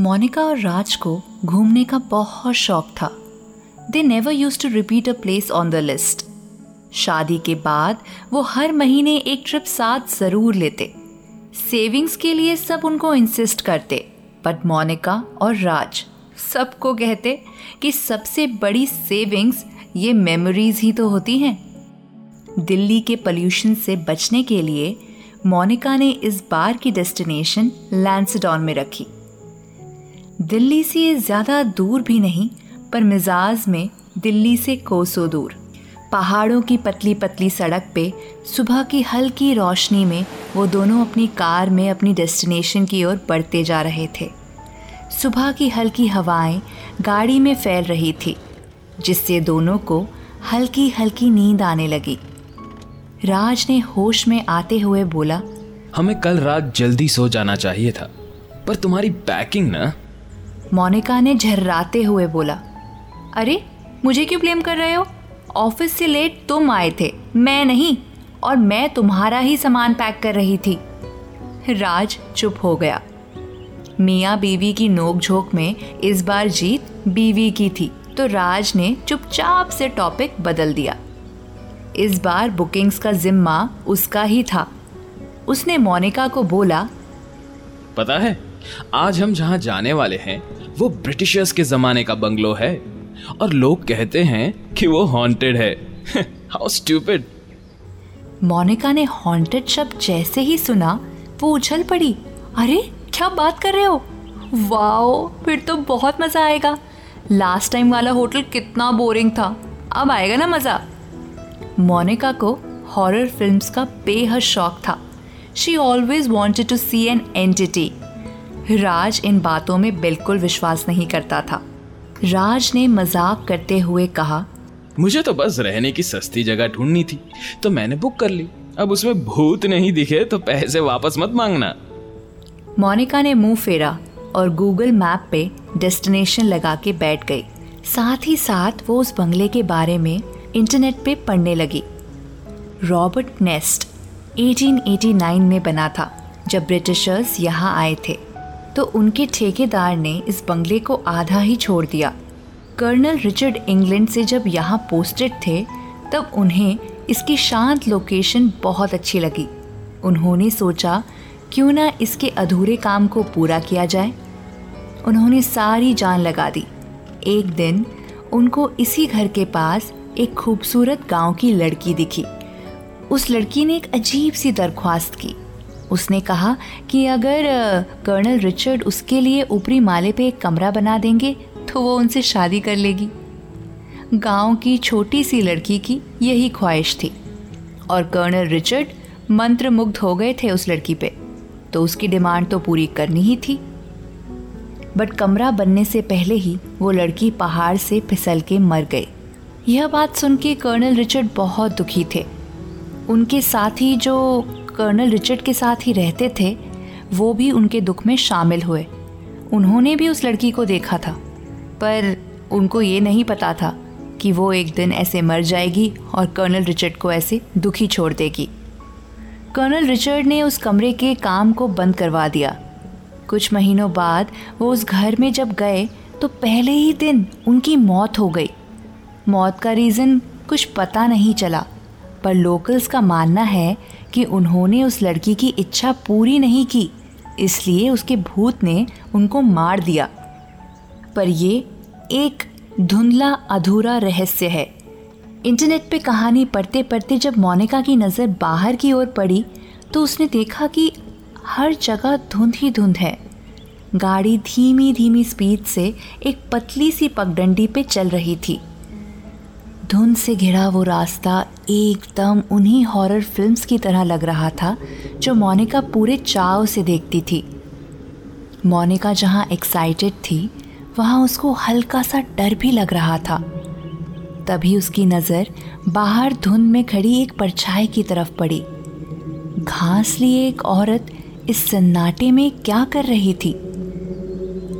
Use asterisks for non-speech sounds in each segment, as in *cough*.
मोनिका और राज को घूमने का बहुत शौक था। They never use to repeat a place on the list शादी के बाद वो हर महीने एक ट्रिप साथ ज़रूर लेते। सेविंग्स के लिए सब उनको इंसिस्ट करते बट मोनिका और राज सबको कहते कि सबसे बड़ी सेविंग्स ये मेमोरीज ही तो होती हैं। दिल्ली के पोल्यूशन से बचने के लिए मोनिका ने इस बार की डेस्टिनेशन लैंसडॉन में रखी। दिल्ली से ज़्यादा दूर भी नहीं, पर मिजाज में दिल्ली से कोसों दूर। पहाड़ों की पतली पतली सड़क पे, सुबह की हल्की रोशनी में, वो दोनों अपनी कार में अपनी डेस्टिनेशन की ओर बढ़ते जा रहे थे। सुबह की हल्की हवाएँ गाड़ी में फैल रही थी, जिससे दोनों को हल्की हल्की नींद आने लगी। राज ने होश में आते हुए बोला, हमें कल रात जल्दी सो जाना चाहिए था, पर तुम्हारी पैकिंग ना मोनिका ने झर्राते हुए बोला, अरे, मुझे क्यों ब्लेम कर रहे हो? ऑफ़िस से लेट तुम आए थे, मैं नहीं, और मैं तुम्हारा ही सामान पैक कर रही थी। राज चुप हो गया। मियाँ बीवी की नोकझोंक में इस बार जीत बीवी की थी तो राज ने चुपचाप से टॉपिक बदल दिया। इस बार बुकिंग्स का जिम्मा उसका ही था। उसने मोनिका को बोला, पता है, आज हम जहाँ जाने वाले हैं वो ब्रिटिशर्स के जमाने का बंगलो है और लोग कहते हैं कि वो हॉन्टेड है। *laughs* हाउ स्टूपिड मोनिका ने हॉन्टेड शब्द जैसे ही सुना, वो उछल पड़ी। अरे, क्या बात कर रहे हो? वाओ, फिर तो बहुत मज़ा आएगा। लास्ट टाइम वाला होटल कितना बोरिंग था। अब आएगा ना मज़ा। मोनिका को हॉरर फिल्म्स का बेहद शौक था। She always wanted to see an entity Raj इन बातों में बिल्कुल विश्वास नहीं करता था। राज ने मज़ाक करते हुए कहा मुझे तो बस रहने की सस्ती जगह ढूंढनी थी तो मैंने बुक कर ली। अब उसमें भूत नहीं दिखे तो पैसे वापस मत मांगना। मोनिका ने मुँह फेरा और गूगल मैप पे डेस्टिनेशन लगा के बैठ गई। साथ ही साथ वो उस बंगले के बारे में इंटरनेट पे पढ़ने लगी। रॉबर्ट नेस्ट 1889 में बना था जब ब्रिटिशर्स यहाँ आए थे। तो उनके ठेकेदार ने इस बंगले को आधा ही छोड़ दिया। कर्नल रिचर्ड इंग्लैंड से जब यहाँ पोस्टेड थे, तब उन्हें इसकी शांत लोकेशन बहुत अच्छी लगी। उन्होंने सोचा, क्यों ना इसके अधूरे काम को पूरा किया जाए। उन्होंने सारी जान लगा दी। एक दिन उनको इसी घर के पास एक खूबसूरत गाँव की लड़की दिखी। उस लड़की ने एक अजीब सी दरख्वास्त की। उसने कहा कि अगर कर्नल रिचर्ड उसके लिए ऊपरी माले पे एक कमरा बना देंगे तो वो उनसे शादी कर लेगी। गाँव की छोटी सी लड़की की यही ख्वाहिश थी। और कर्नल रिचर्ड मंत्र मुग्ध हो गए थे उस लड़की पे तो उसकी डिमांड तो पूरी करनी ही थी। बट कमरा बनने से पहले ही वो लड़की पहाड़ से फिसल के मर गई। यह बात सुन के कर्नल रिचर्ड बहुत दुखी थे। उनके साथ ही जो कर्नल रिचर्ड के साथ ही रहते थे, वो भी उनके दुख में शामिल हुए। उन्होंने भी उस लड़की को देखा था, पर उनको ये नहीं पता था कि वो एक दिन ऐसे मर जाएगी और कर्नल रिचर्ड को ऐसे दुखी छोड़ देगी। कर्नल रिचर्ड ने उस कमरे के काम को बंद करवा दिया। कुछ महीनों बाद वो उस घर में जब गए तो पहले ही दिन उनकी मौत हो गई। मौत का रीज़न कुछ पता नहीं चला, पर लोकल्स का मानना है कि उन्होंने उस लड़की की इच्छा पूरी नहीं की, इसलिए उसके भूत ने उनको मार दिया। पर ये एक धुंधला अधूरा रहस्य है। इंटरनेट पे कहानी पढ़ते पढ़ते जब मोनिका की नज़र बाहर की ओर पड़ी तो उसने देखा कि हर जगह धुंध ही धुंध है। गाड़ी धीमी धीमी स्पीड से एक पतली सी पगडंडी पे चल रही थी। धुंध से घिरा वो रास्ता एकदम उन्हीं हॉरर फिल्म्स की तरह लग रहा था, जो मोनिका पूरे चाव से देखती थी। मोनिका जहाँ एक्साइटेड थी, वहाँ उसको हल्का सा डर भी लग रहा था। तभी उसकी नज़र बाहर धुंध में खड़ी एक परछाई की तरफ़ पड़ी। घास लिए एक औरत इस सन्नाटे में क्या कर रही थी?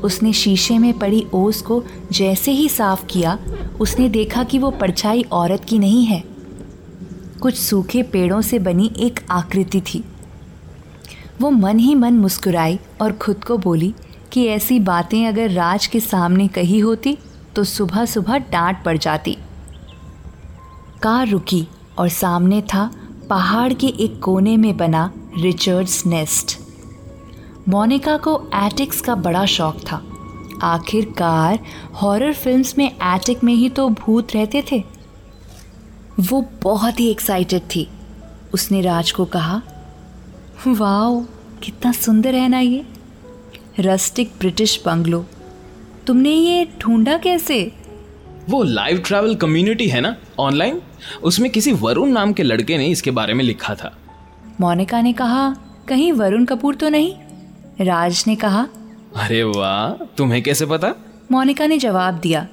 उसने शीशे में पड़ी ओस को जैसे ही साफ़ किया उसने देखा कि वो परछाई औरत की नहीं है। कुछ सूखे पेड़ों से बनी एक आकृति थी। वो मन ही मन मुस्कुराई और खुद को बोली कि ऐसी बातें अगर राज के सामने कही होती तो सुबह सुबह डांट पड़ जाती। कार रुकी और सामने था पहाड़ के एक कोने में बना रिचर्ड्स नेस्ट। मोनिका को एटिक्स का बड़ा शौक था। आखिरकार हॉरर फिल्म्स में एटिक में ही तो भूत रहते थे। वो बहुत ही एक्साइटेड थी। उसने राज को कहा वाओ कितना सुंदर है ना ये। रस्टिक ब्रिटिश बंगलो तुमने ये ढूंढा कैसे? वो लाइव ट्रैवल कम्युनिटी है ना ऑनलाइन उसमें किसी वरुण नाम के लड़के ने इसके बारे में लिखा था। मोनिका ने कहा कहीं वरुण कपूर तो नहीं? राज ने कहा अरे वाह, तुम्हें कैसे पता? मोनिका ने जवाब दिया,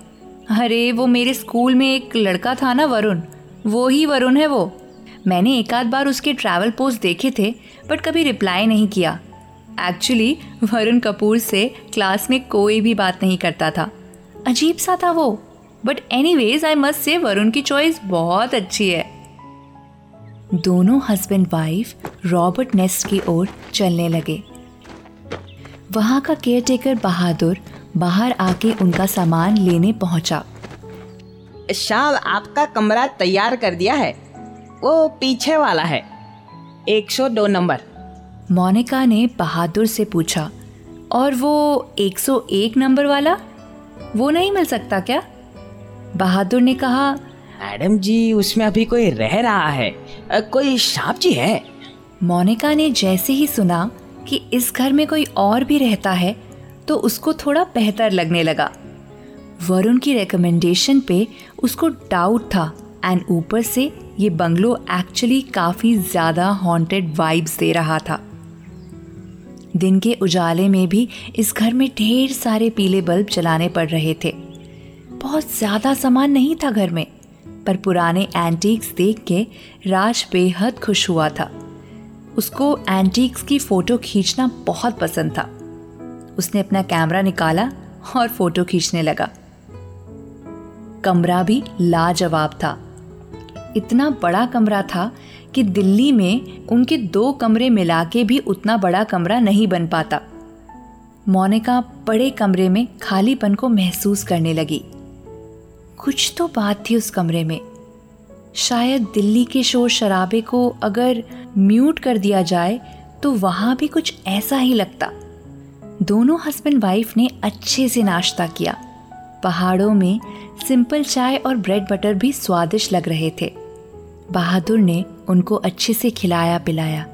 अरे, वो मेरे स्कूल में एक लड़का था ना वरुण, वो ही वरुण है वो। मैंने एक आध बार उसके ट्रैवल पोस्ट देखे थे बट कभी रिप्लाई नहीं किया। एक्चुअली वरुण कपूर से क्लास में कोई भी बात नहीं करता था। अजीब सा था वो but anyways I must say Varun की चॉइस बहुत अच्छी है। दोनों हस्बैंड वाइफ रॉबर्ट नेस्ट की ओर चलने लगे। वहाँ का केयरटेकर बहादुर बाहर आके उनका सामान लेने पहुँचा। शाम आपका कमरा तैयार कर दिया है। वो पीछे वाला है। 102 नंबर। मोनिका ने बहादुर से पूछा और वो 101 नंबर वाला? वो नहीं मिल सकता क्या? बहादुर ने कहा मैडम जी उसमें अभी कोई रह रहा है। कोई सांप जी है? मोनिका ने जैसे ही सुना कि इस घर में कोई और भी रहता है तो उसको थोड़ा बेहतर लगने लगा। वरुण की रिकमेंडेशन पे उसको डाउट था एंड ऊपर से ये बंगलो एक्चुअली काफ़ी ज़्यादा हॉन्टेड वाइब्स दे रहा था। दिन के उजाले में भी इस घर में ढेर सारे पीले बल्ब जलाने पड़ रहे थे। बहुत ज़्यादा सामान नहीं था घर में, पर पुराने एंटीक्स देख के राज बेहद खुश हुआ था। उसको एंटीक्स की फ़ोटो खींचना बहुत पसंद था। उसने अपना कैमरा निकाला और फ़ोटो खींचने लगा। कमरा भी लाजवाब था। इतना बड़ा कमरा था कि दिल्ली में उनके दो कमरे मिला के भी उतना बड़ा कमरा नहीं बन पाता। मोनिका बड़े कमरे में खालीपन को महसूस करने लगी। कुछ तो बात थी उस कमरे में। शायद दिल्ली के शोर शराबे को अगर म्यूट कर दिया जाए तो वहाँ भी कुछ ऐसा ही लगता। दोनों हस्बैंड वाइफ ने अच्छे से नाश्ता किया। पहाड़ों में सिंपल चाय और ब्रेड बटर भी स्वादिष्ट लग रहे थे। बहादुर ने उनको अच्छे से खिलाया पिलाया।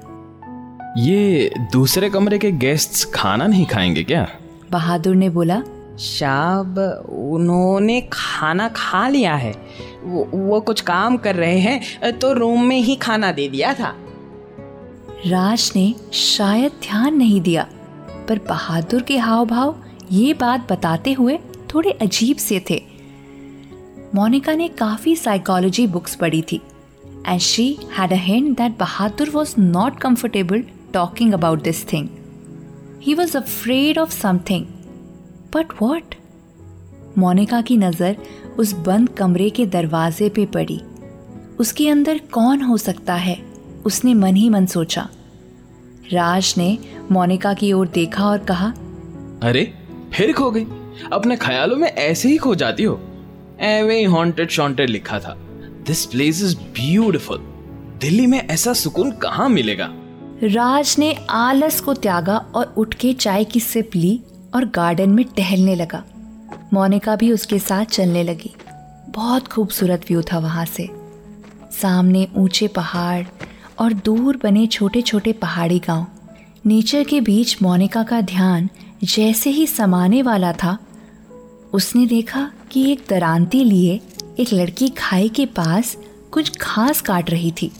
ये दूसरे कमरे के गेस्ट्स खाना नहीं खाएँगे क्या? बहादुर ने बोला शाब उन्होंने खाना खा लिया है। वो, वो कुछ काम कर रहे हैं तो रूम में ही खाना दे दिया था। राज ने शायद ध्यान नहीं दिया पर बहादुर के हाव भाव ये बात बताते हुए थोड़े अजीब से थे। मोनिका ने काफ़ी साइकोलॉजी बुक्स पढ़ी थी and she had a hint that Bahadur was not comfortable talking about this thing he was afraid of something but what Monica की नज़र उस बंद कमरे के दरवाजे पे पड़ी। उसके अंदर कौन हो सकता है? उसने मन ही मन सोचा। राज ने मोनिका की ओर देखा और कहा अरे फिर खो गई। अपने ख्यालों में ऐसे ही खो जाती हो। एवे ही हॉन्टेड शॉन्टेड लिखा था। This place is beautiful Delhi में ऐसा सुकून कहाँ मिलेगा? राज ने आलस को त्यागा और उठ के चाय की सिप ली। और गार्डन में टहलने लगा। मोनिका भी उसके साथ चलने लगी। बहुत खूबसूरत व्यू था वहाँ से। सामने ऊँचे पहाड़ और दूर बने छोटे छोटे पहाड़ी गाँव। नेचर के बीच मोनिका का ध्यान जैसे ही समाने वाला था, उसने देखा कि एक दरांती लिए एक लड़की खाई के पास कुछ घास काट रही थी।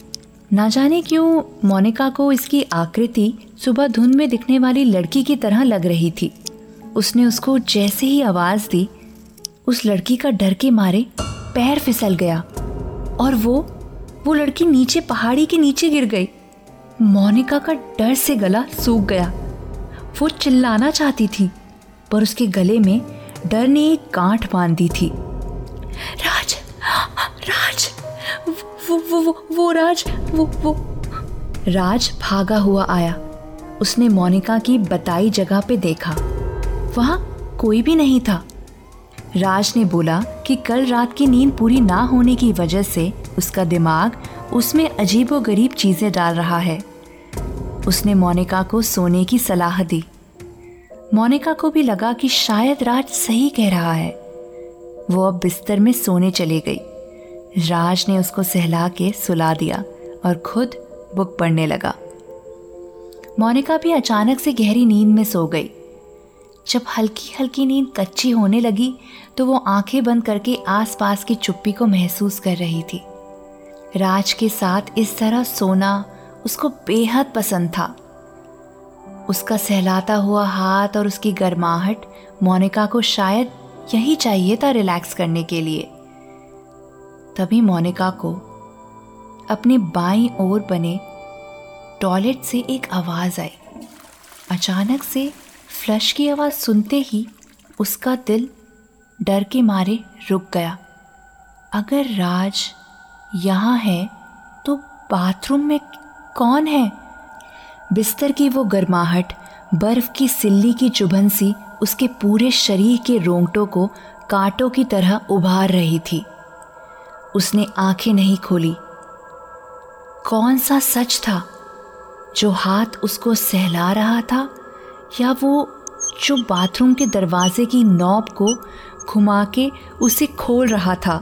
ना जाने क्यों मोनिका को इसकी आकृति सुबह धुंध में दिखने वाली लड़की की तरह लग रही थी। उसने उसको जैसे ही आवाज़ दी, उस लड़की का डर के मारे पैर फिसल गया और वो वो लड़की नीचे पहाड़ी के नीचे गिर गई। मोनिका का डर से गला सूख गया। वो चिल्लाना चाहती थी, पर उसके गले में डर ने एक गांठ बाँध दी थी। राज राज, वो वो वो वो राज, वो वो। राज भागा हुआ आया। उसने मोनिका की बताई जगह पे देखा। वहाँ कोई भी नहीं था। राज ने बोला कि कल रात की नींद पूरी ना होने की वजह से उसका दिमाग उसमें अजीब व गरीब चीज़ें डाल रहा है। उसने मोनिका को सोने की सलाह दी। मोनिका को भी लगा कि शायद राज सही कह रहा है। वो अब बिस्तर में सोने चली गई। राज ने उसको सहला के सुला दिया और खुद बुक पढ़ने लगा। मोनिका भी अचानक से गहरी नींद में सो गई। जब हल्की हल्की नींद कच्ची होने लगी तो वो आँखें बंद करके आसपास की चुप्पी को महसूस कर रही थी। राज के साथ इस तरह सोना उसको बेहद पसंद था। उसका सहलाता हुआ हाथ और उसकी गर्माहट मोनिका को शायद यही चाहिए था रिलैक्स करने के लिए। तभी मोनिका को अपने बाई ओर बने टॉयलेट से एक आवाज़ आई। अचानक से फ्लश की आवाज़ सुनते ही उसका दिल डर के मारे रुक गया। अगर राज यहाँ है तो बाथरूम में कौन है? बिस्तर की वो गर्माहट, बर्फ़ की सिल्ली की चुभन सी उसके पूरे शरीर के रोंगटों को कांटों की तरह उभार रही थी। उसने आँखें नहीं खोली। कौन सा सच था जो हाथ उसको सहला रहा था? या वो जो बाथरूम के दरवाजे की नॉब को घुमा के उसे खोल रहा था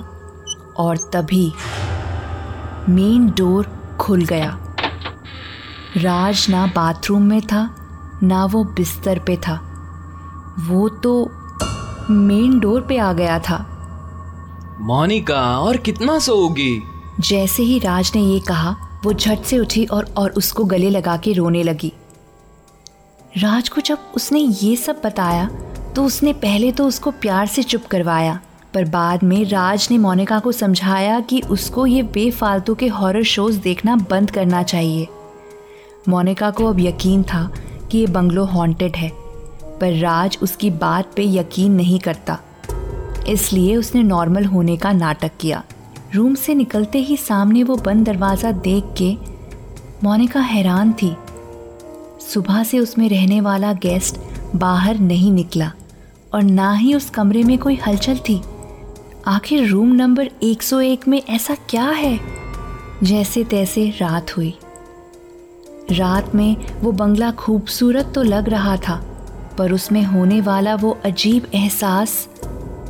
और तभी मेन डोर खुल गया। राज ना बाथरूम में था ना वो बिस्तर पे था। वो तो मेन डोर पे आ गया था। मोनिका और कितना सोओगी? जैसे ही राज ने ये कहा वो झट से उठी और और उसको गले लगा के रोने लगी। राज को जब उसने ये सब बताया तो उसने पहले तो उसको प्यार से चुप करवाया, पर बाद में राज ने मोनिका को समझाया कि उसको ये बेफालतू के हॉरर शोज़ देखना बंद करना चाहिए। मोनिका को अब यकीन था कि ये बंगलो हॉन्टेड है, पर राज उसकी बात पे यकीन नहीं करता। इसलिए उसने नॉर्मल होने का नाटक किया। रूम से निकलते ही सामने वो बंद दरवाज़ा देख के मोनिका हैरान थी सुबह से उसमें रहने वाला गेस्ट बाहर नहीं निकला और ना ही उस कमरे में कोई हलचल थी। आखिर रूम नंबर 101 में ऐसा क्या है? जैसे तैसे रात हुई। रात में वो बंगला खूबसूरत तो लग रहा था, पर उसमें होने वाला वो अजीब एहसास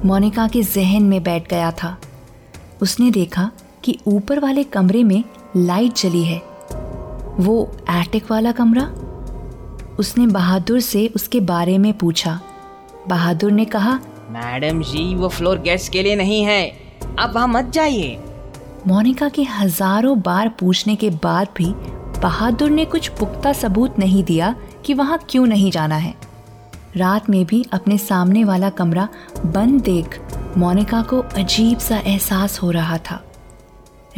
मोनिका के जहन में बैठ गया था। उसने देखा कि ऊपर वाले कमरे में लाइट जली है। वो एटिक वाला कमरा? उसने बहादुर से उसके बारे में पूछा। बहादुर ने कहा मैडम जी वो फ्लोर गेस्ट के लिए नहीं है। आप वहाँ मत जाइए। मोनिका के हज़ारों बार पूछने के बाद भी बहादुर ने कुछ पुख्ता सबूत नहीं दिया कि वहाँ क्यों नहीं जाना है। रात में भी अपने सामने वाला कमरा बंद देख मोनिका को अजीब सा एहसास हो रहा था।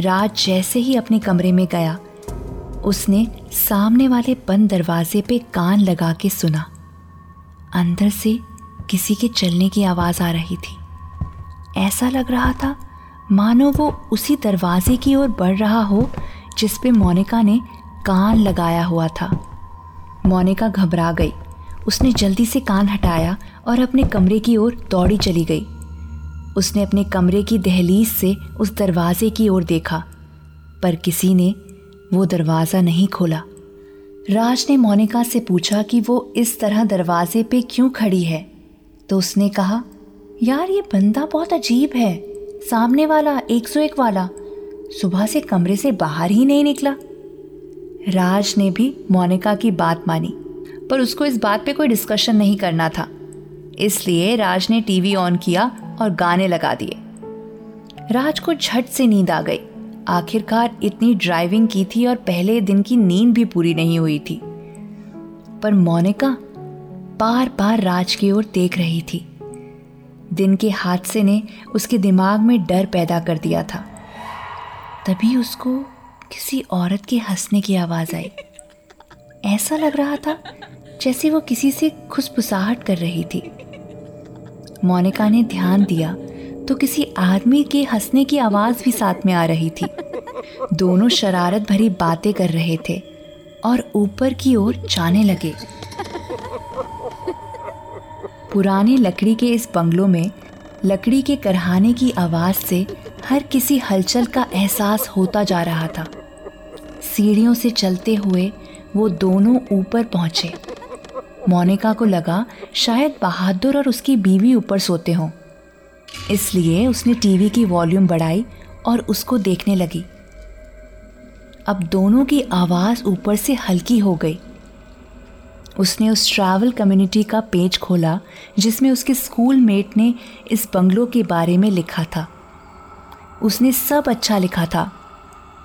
रात जैसे ही अपने कमरे में गया उसने सामने वाले बंद दरवाजे पे कान लगा के सुना। अंदर से किसी के चलने की आवाज़ आ रही थी। ऐसा लग रहा था, मानो वो उसी दरवाजे की ओर बढ़ रहा हो, जिस पे मोनिका ने कान लगाया हुआ था। मोनिका घबरा गई। उसने जल्दी से कान हटाया और अपने कमरे की ओर दौड़ी चली गई। उसने अपने कमरे की दहलीज से उस दरवाजे की ओर देखा, पर किसी ने वो दरवाज़ा नहीं खोला। राज ने मोनिका से पूछा कि वो इस तरह दरवाजे पे क्यों खड़ी है? तो उसने कहा, यार, ये बंदा बहुत अजीब है। सामने वाला, एक सौ एक वाला, सुबह से कमरे से बाहर ही नहीं निकला। राज ने भी मोनिका की बात मानी, पर उसको इस बात पे कोई डिस्कशन नहीं करना था। इसलिए राज ने टीवी ऑन किया और गाने लगा दिए। राज को झट से नींद आ गई। आखिरकार इतनी ड्राइविंग की थी और पहले दिन की नींद भी पूरी नहीं हुई थी। पर मोनिका बार बार राज की ओर देख रही थी। दिन के हादसे ने उसके दिमाग में डर पैदा कर दिया था। तभी उसको किसी औरत के हंसने की आवाज़ आई। ऐसा लग रहा था जैसे वो किसी से खुशबुसाहट कर रही थी। मोनिका ने ध्यान दिया तो किसी आदमी के हंसने की आवाज़ भी साथ में आ रही थी। दोनों शरारत भरी बातें कर रहे थे और ऊपर की ओर जाने लगे। पुराने लकड़ी के इस बंगलों में लकड़ी के करहाने की आवाज़ से हर किसी हलचल का एहसास होता जा रहा था। सीढ़ियों से चलते हुए वो दोनों ऊपर पहुँचे। मोनिका को लगा, शायद बहादुर और उसकी बीवी ऊपर सोते हों। इसलिए उसने टीवी की वॉल्यूम बढ़ाई और उसको देखने लगी। अब दोनों की आवाज़ ऊपर से हल्की हो गई। उसने उस ट्रैवल कम्युनिटी का पेज खोला, जिसमें उसके स्कूल मेट ने इस बंगलों के बारे में लिखा था। उसने सब अच्छा लिखा था,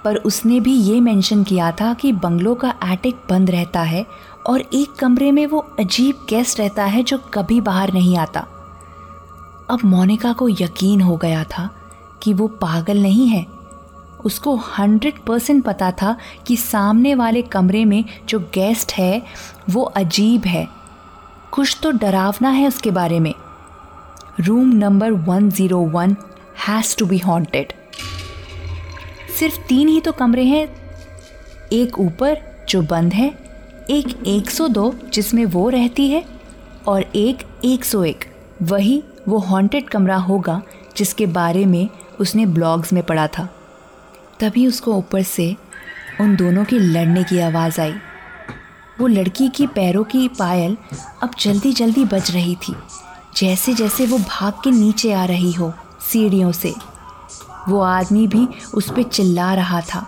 पर उसने भी ये मेंशन किया था कि बंगलों का एटिक बंद रहता है और एक कमरे में वो अजीब गेस्ट रहता है जो कभी बाहर नहीं आता। अब मोनिका को यकीन हो गया था कि वो पागल नहीं है। उसको हंड्रेड परसेंट पता था कि सामने वाले कमरे में जो गेस्ट है, वो अजीब है। कुछ तो डरावना है उसके बारे में। Room number one zero one has to be haunted सिर्फ़ तीन ही तो कमरे हैं, एक ऊपर जो बंद है, एक 102 जिसमें वो रहती है और एक 101 वही वो हॉन्टेड कमरा होगा, जिसके बारे में उसने ब्लॉग्स में पढ़ा था। तभी उसको ऊपर से उन दोनों की लड़ने की आवाज़ आई। वो लड़की की पैरों की पायल अब जल्दी जल्दी बज रही थी। जैसे जैसे वो भाग के नीचे आ रही हो, सीढ़ियों से। वो आदमी भी उस पर चिल्ला रहा था।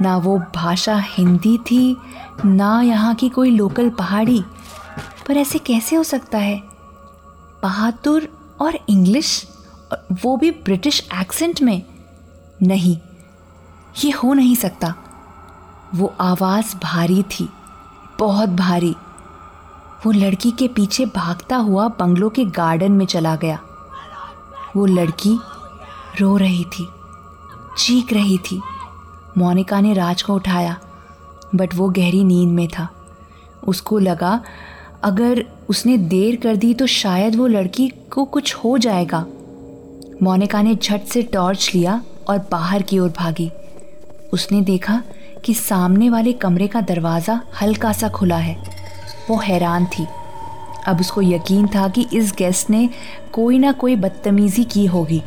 ना वो भाषा हिंदी थी, ना यहाँ की कोई लोकल पहाड़ी। पर ऐसे कैसे हो सकता है? बहादुर और इंग्लिश, वो भी ब्रिटिश एक्सेंट में। नहीं, ये हो नहीं सकता। वो आवाज़ भारी थी, बहुत भारी। वो लड़की के पीछे भागता हुआ बंगलों के गार्डन में चला गया। वो लड़की रो रही थी, चीख रही थी। मोनिका ने राज को उठाया, बट वो गहरी नींद में था। उसको लगा अगर उसने देर कर दी तो शायद वो लड़की को कुछ हो जाएगा। मोनिका ने झट से टॉर्च लिया और बाहर की ओर भागी। उसने देखा कि सामने वाले कमरे का दरवाज़ा हल्का सा खुला है। वो हैरान थी। अब उसको यकीन था कि इस गेस्ट ने कोई ना कोई बदतमीज़ी की होगी।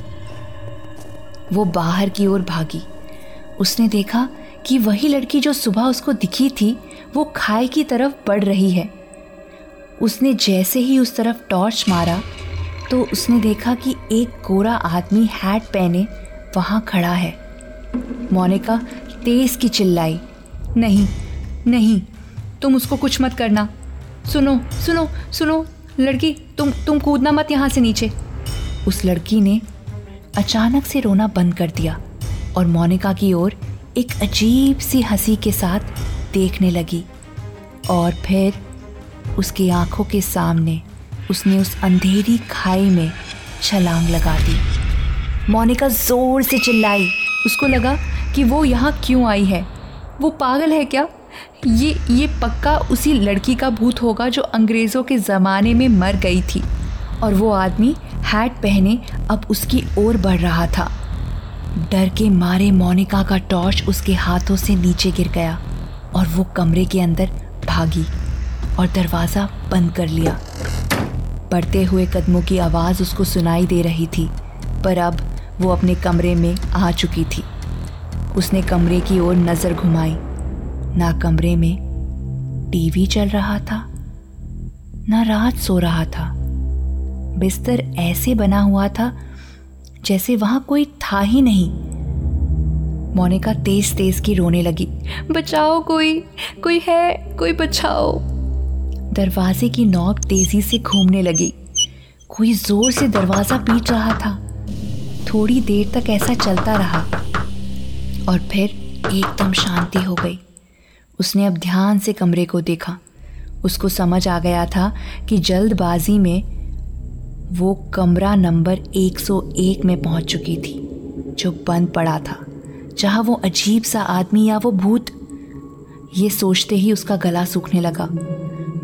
वो बाहर की ओर भागी। उसने देखा कि वही लड़की जो सुबह उसको दिखी थी, वो खाई की तरफ़ बढ़ रही है। उसने जैसे ही उस तरफ़ टॉर्च मारा तो उसने देखा कि एक गोरा आदमी हैट पहने वहाँ खड़ा है। मोनिका तेज की चिल्लाई, नहीं नहीं, तुम उसको कुछ मत करना। सुनो सुनो सुनो, लड़की, तुम तुम कूदना मत यहाँ से नीचे। उस लड़की ने अचानक से रोना बंद कर दिया और मोनिका की ओर एक अजीब सी हँसी के साथ देखने लगी और फिर उसकी आँखों के सामने उसने उस अंधेरी खाई में छलांग लगा दी। मोनिका ज़ोर से चिल्लाई। उसको लगा कि वो यहाँ क्यों आई है? वो पागल है क्या? ये ये पक्का उसी लड़की का भूत होगा जो अंग्रेज़ों के ज़माने में मर गई थी। और वो आदमी हैट पहने अब उसकी ओर बढ़ रहा था। डर के मारे मोनिका का टॉर्च उसके हाथों से नीचे गिर गया और वो कमरे के अंदर भागी। और दरवाज़ा बंद कर लिया। बढ़ते हुए कदमों की आवाज़ उसको सुनाई दे रही थी, पर अब वो अपने कमरे में आ चुकी थी। उसने कमरे की ओर नज़र घुमाई। ना कमरे में टीवी चल रहा था, ना रात सो रहा था। बिस्तर ऐसे बना हुआ था जैसे वहाँ कोई था ही नहीं। मोनिका तेज तेज की रोने लगी, बचाओ कोई कोई है, कोई बचाओ। दरवाजे की नॉब तेज़ी से घूमने लगी। कोई ज़ोर से दरवाज़ा पीट रहा था। थोड़ी देर तक ऐसा चलता रहा। और फिर एकदम शांति हो गई। उसने अब ध्यान से कमरे को देखा। उसको समझ आ गया था कि जल्दबाजी में वो कमरा नंबर 101 में पहुँच चुकी थी, जो बंद पड़ा था, जहाँ वो अजीब सा आदमी या वो भूत। ये सोचते ही उसका गला सूखने लगा।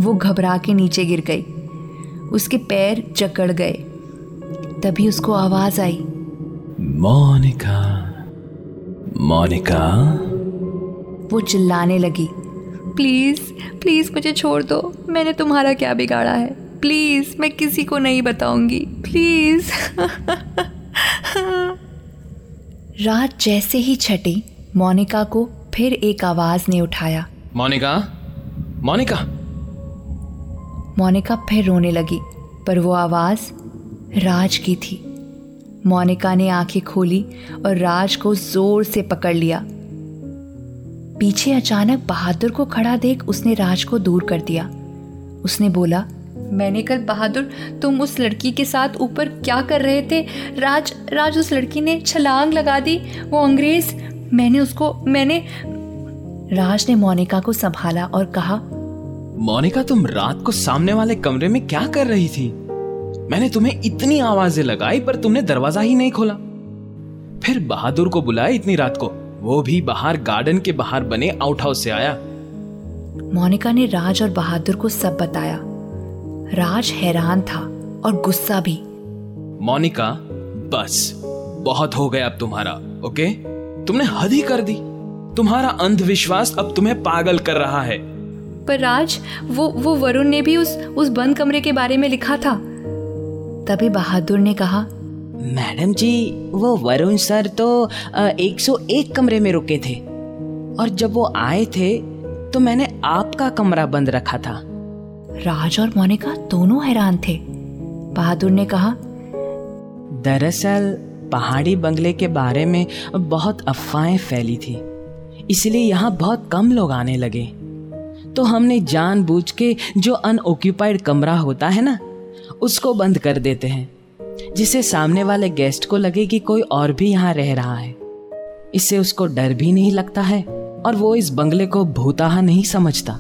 वो घबरा के नीचे गिर गई। उसके पैर जकड़ गए। तभी उसको आवाज़ आई। मोनिका मोनिका। वो चिल्लाने लगी। प्लीज़ प्लीज़ मुझे छोड़ दो। मैंने तुम्हारा क्या बिगाड़ा है? प्लीज़ मैं किसी को नहीं बताऊँगी। प्लीज़ *laughs* रात जैसे ही छटी मोनिका को फिर एक आवाज़ ने उठाया। मोनिका मोनिका। मोनिका फिर रोने लगी, पर वो आवाज़ राज की थी। मोनिका ने आँखें खोली और राज को ज़ोर से पकड़ लिया। पीछे अचानक बहादुर को खड़ा देख उसने राज को दूर कर दिया। उसने बोला, मैंने कल बहादुर, तुम उस लड़की के साथ ऊपर क्या कर रहे थे? राज राज उस लड़की ने छलांग लगा दी, वो अंग्रेज़। मैंने उसको, मैंने राज ने मोनिका को संभाला और कहा मोनिका तुम रात को सामने वाले कमरे में क्या कर रही थी? मैंने तुम्हें इतनी आवाज़ें लगाई पर तुमने दरवाज़ा ही नहीं खोला। फिर बहादुर को बुलाया इतनी रात को। वो भी बाहर गार्डन के बाहर बने आउट हाउस से आया। मोनिका ने राज और बहादुर को सब बताया। राज हैरान था और गुस्सा भी। मोनिका बस बहुत हो गया अब तुम्हारा ओके? तुमने हद ही कर दी। तुम्हारा अंधविश्वास अब तुम्हें पागल कर रहा है। पर राज वो वो वरुण ने भी उस उस बंद कमरे के बारे में लिखा था। तभी बहादुर ने कहा मैडम जी वो वरुण सर तो 101 कमरे में रुके थे। और जब वो आए थे तो मैंने आपका कमरा बंद रखा था। राज और मोनिका दोनों हैरान थे। बहादुर ने कहा दरअसल पहाड़ी बंगले के बारे में बहुत अफवाहें फैली थी। इसलिए यहाँ बहुत कम लोग आने लगे। तो हमने जानबूझ के जो अनऑक्यूपाइड कमरा होता है ना, उसको बंद कर देते हैं, जिससे सामने वाले गेस्ट को लगे कि कोई और भी यहाँ रह रहा है। इससे उसको डर भी नहीं लगता है और वो इस बंगले को भूताहा नहीं समझता।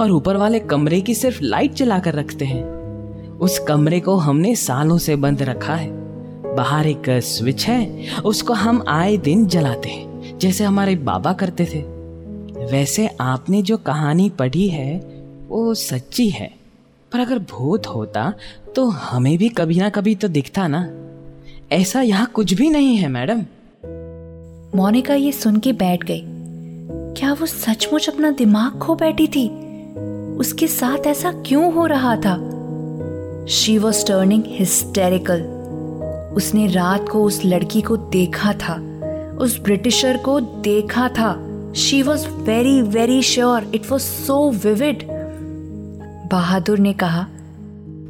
और ऊपर वाले कमरे की सिर्फ़ लाइट जला कर रखते हैं। उस कमरे को हमने सालों से बंद रखा है। बाहर एक स्विच है, उसको हम आए दिन जलाते हैं, जैसे हमारे बाबा करते थे। वैसे आपने जो कहानी पढ़ी है, वो सच्ची है। पर अगर भूत होता तो हमें भी कभी ना कभी तो दिखता ना। ऐसा यहाँ कुछ भी नहीं है, मैडम। मोनिका ये सुन के बैठ गई। क्या वो सचमुच अपना दिमाग खो बैठी थी? उसके साथ ऐसा क्यों हो रहा था? शी वॉज़ टर्निंग हिस्टेरिकल उसने रात को उस लड़की को देखा था। उस ब्रिटिशर को देखा था। She was very very sure it was so vivid Bahadur ने कहा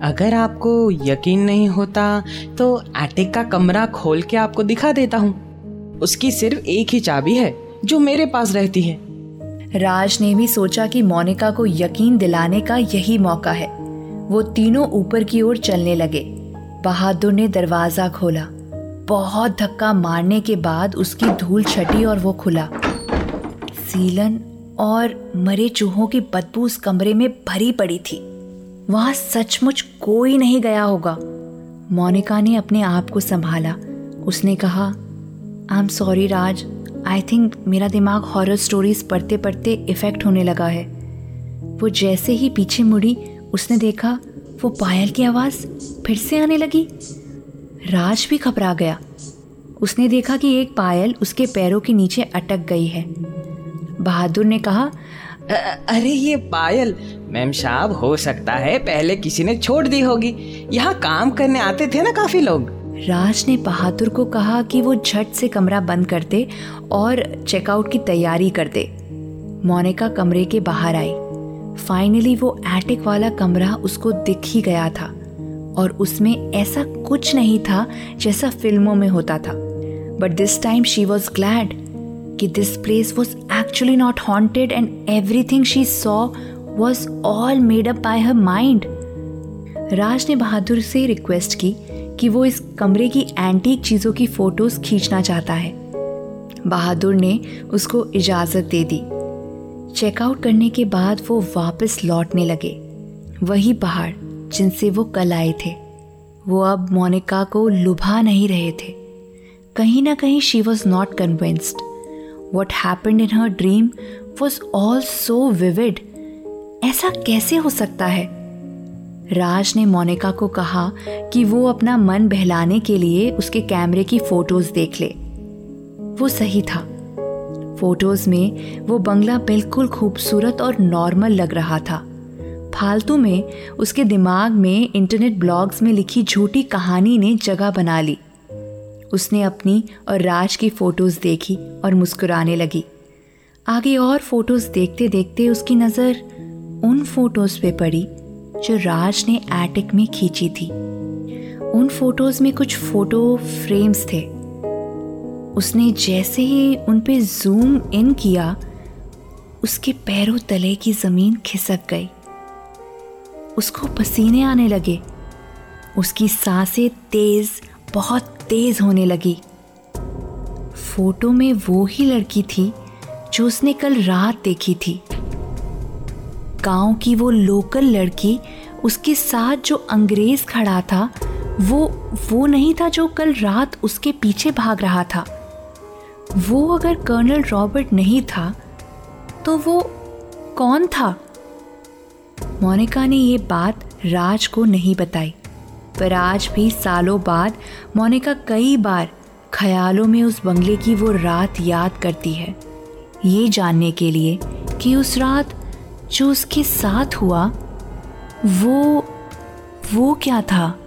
अगर आपको यकीन नहीं होता तो एटिक का कमरा खोल के आपको दिखा देता हूँ। उसकी सिर्फ़ एक ही चाबी है जो मेरे पास रहती है। राज ने भी सोचा कि मोनिका को यकीन दिलाने का यही मौका है। वो तीनों ऊपर की ओर चलने लगे। बहादुर ने दरवाज़ा खोला। बहुत धक्का मारने के बाद उसकी धूल छटी और वो खुला। सीलन और मरे चूहों की बदबू उस कमरे में भरी पड़ी थी। वहाँ सचमुच कोई नहीं गया होगा। मोनिका ने अपने आप को संभाला। उसने कहा I am sorry Raj. I think मेरा दिमाग हॉरर स्टोरीज पढ़ते पढ़ते इफ़ेक्ट होने लगा है। वो जैसे ही पीछे मुड़ी, उसने देखा, वो पायल की आवाज़ फिर से आने लगी। राज भी घबरा गया। उसने देखा कि एक पायल उसके पैरों के नीचे अटक गई है। बहादुर ने कहा अरे ये पायल मैम साहब हो सकता है पहले किसी ने छोड़ दी होगी। यहाँ काम करने आते थे ना काफ़ी लोग। राज ने बहादुर को कहा कि वो झट से कमरा बंद कर दे और चेकआउट की तैयारी कर दे मोनिका कमरे के बाहर आई। फाइनली वो एटिक वाला कमरा उसको दिख ही गया था और उसमें ऐसा कुछ नहीं था जैसा फ़िल्मों में होता था। But this time she was glad कि this place was actually not haunted and everything she saw was all made up by her mind Raj ने बहादुर से रिक्वेस्ट की कि वो इस कमरे की एंटीक चीज़ों की फ़ोटोज़ खींचना चाहता है। बहादुर ने उसको इजाज़त दे दी। चेकआउट करने के बाद वो वापस लौटने लगे। वही पहाड़ जिनसे वो कल आए थे। वो अब मोनिका को लुभा नहीं रहे थे। कहीं ना कहीं she was not convinced what happened in her dream was all so vivid ऐसा कैसे हो सकता है? राज ने मोनिका को कहा कि वो अपना मन बहलाने के लिए उसके कैमरे की फ़ोटोज़ देख ले। वो सही था। फ़ोटोज़ में वो बंगला बिल्कुल खूबसूरत और नॉर्मल लग रहा था। फालतू में उसके दिमाग में इंटरनेट ब्लॉग्स में लिखी झूठी कहानी ने जगह बना ली। उसने अपनी और राज की फ़ोटोज़ देखी और मुस्कुराने लगी। आगे और फ़ोटोज़ देखते देखते उसकी नज़र उन फ़ोटोज़ पे पड़ी जो राज ने एटिक में खींची थी। उन फ़ोटोज़ में कुछ फ़ोटो फ्रेम्स थे। उसने जैसे ही उन पे जूम इन किया, उसके पैरों तले की ज़मीन खिसक गई। उसको पसीने आने लगे। उसकी साँसें तेज़ बहुत तेज होने लगी। फ़ोटो में वो ही लड़की थी जो उसने कल रात देखी थी। गाँव की वो लोकल लड़की, उसके साथ जो अंग्रेज़ खड़ा था, वो वो नहीं था जो कल रात उसके पीछे भाग रहा था। वो अगर कर्नल रॉबर्ट नहीं था तो वो कौन था? मोनिका ने ये बात राज को नहीं बताई। पर आज भी सालों बाद मोनिका कई बार ख्यालों में उस बंगले की वो रात याद करती है। ये जानने के लिए कि उस रात जो उसके साथ हुआ, वो वो क्या था?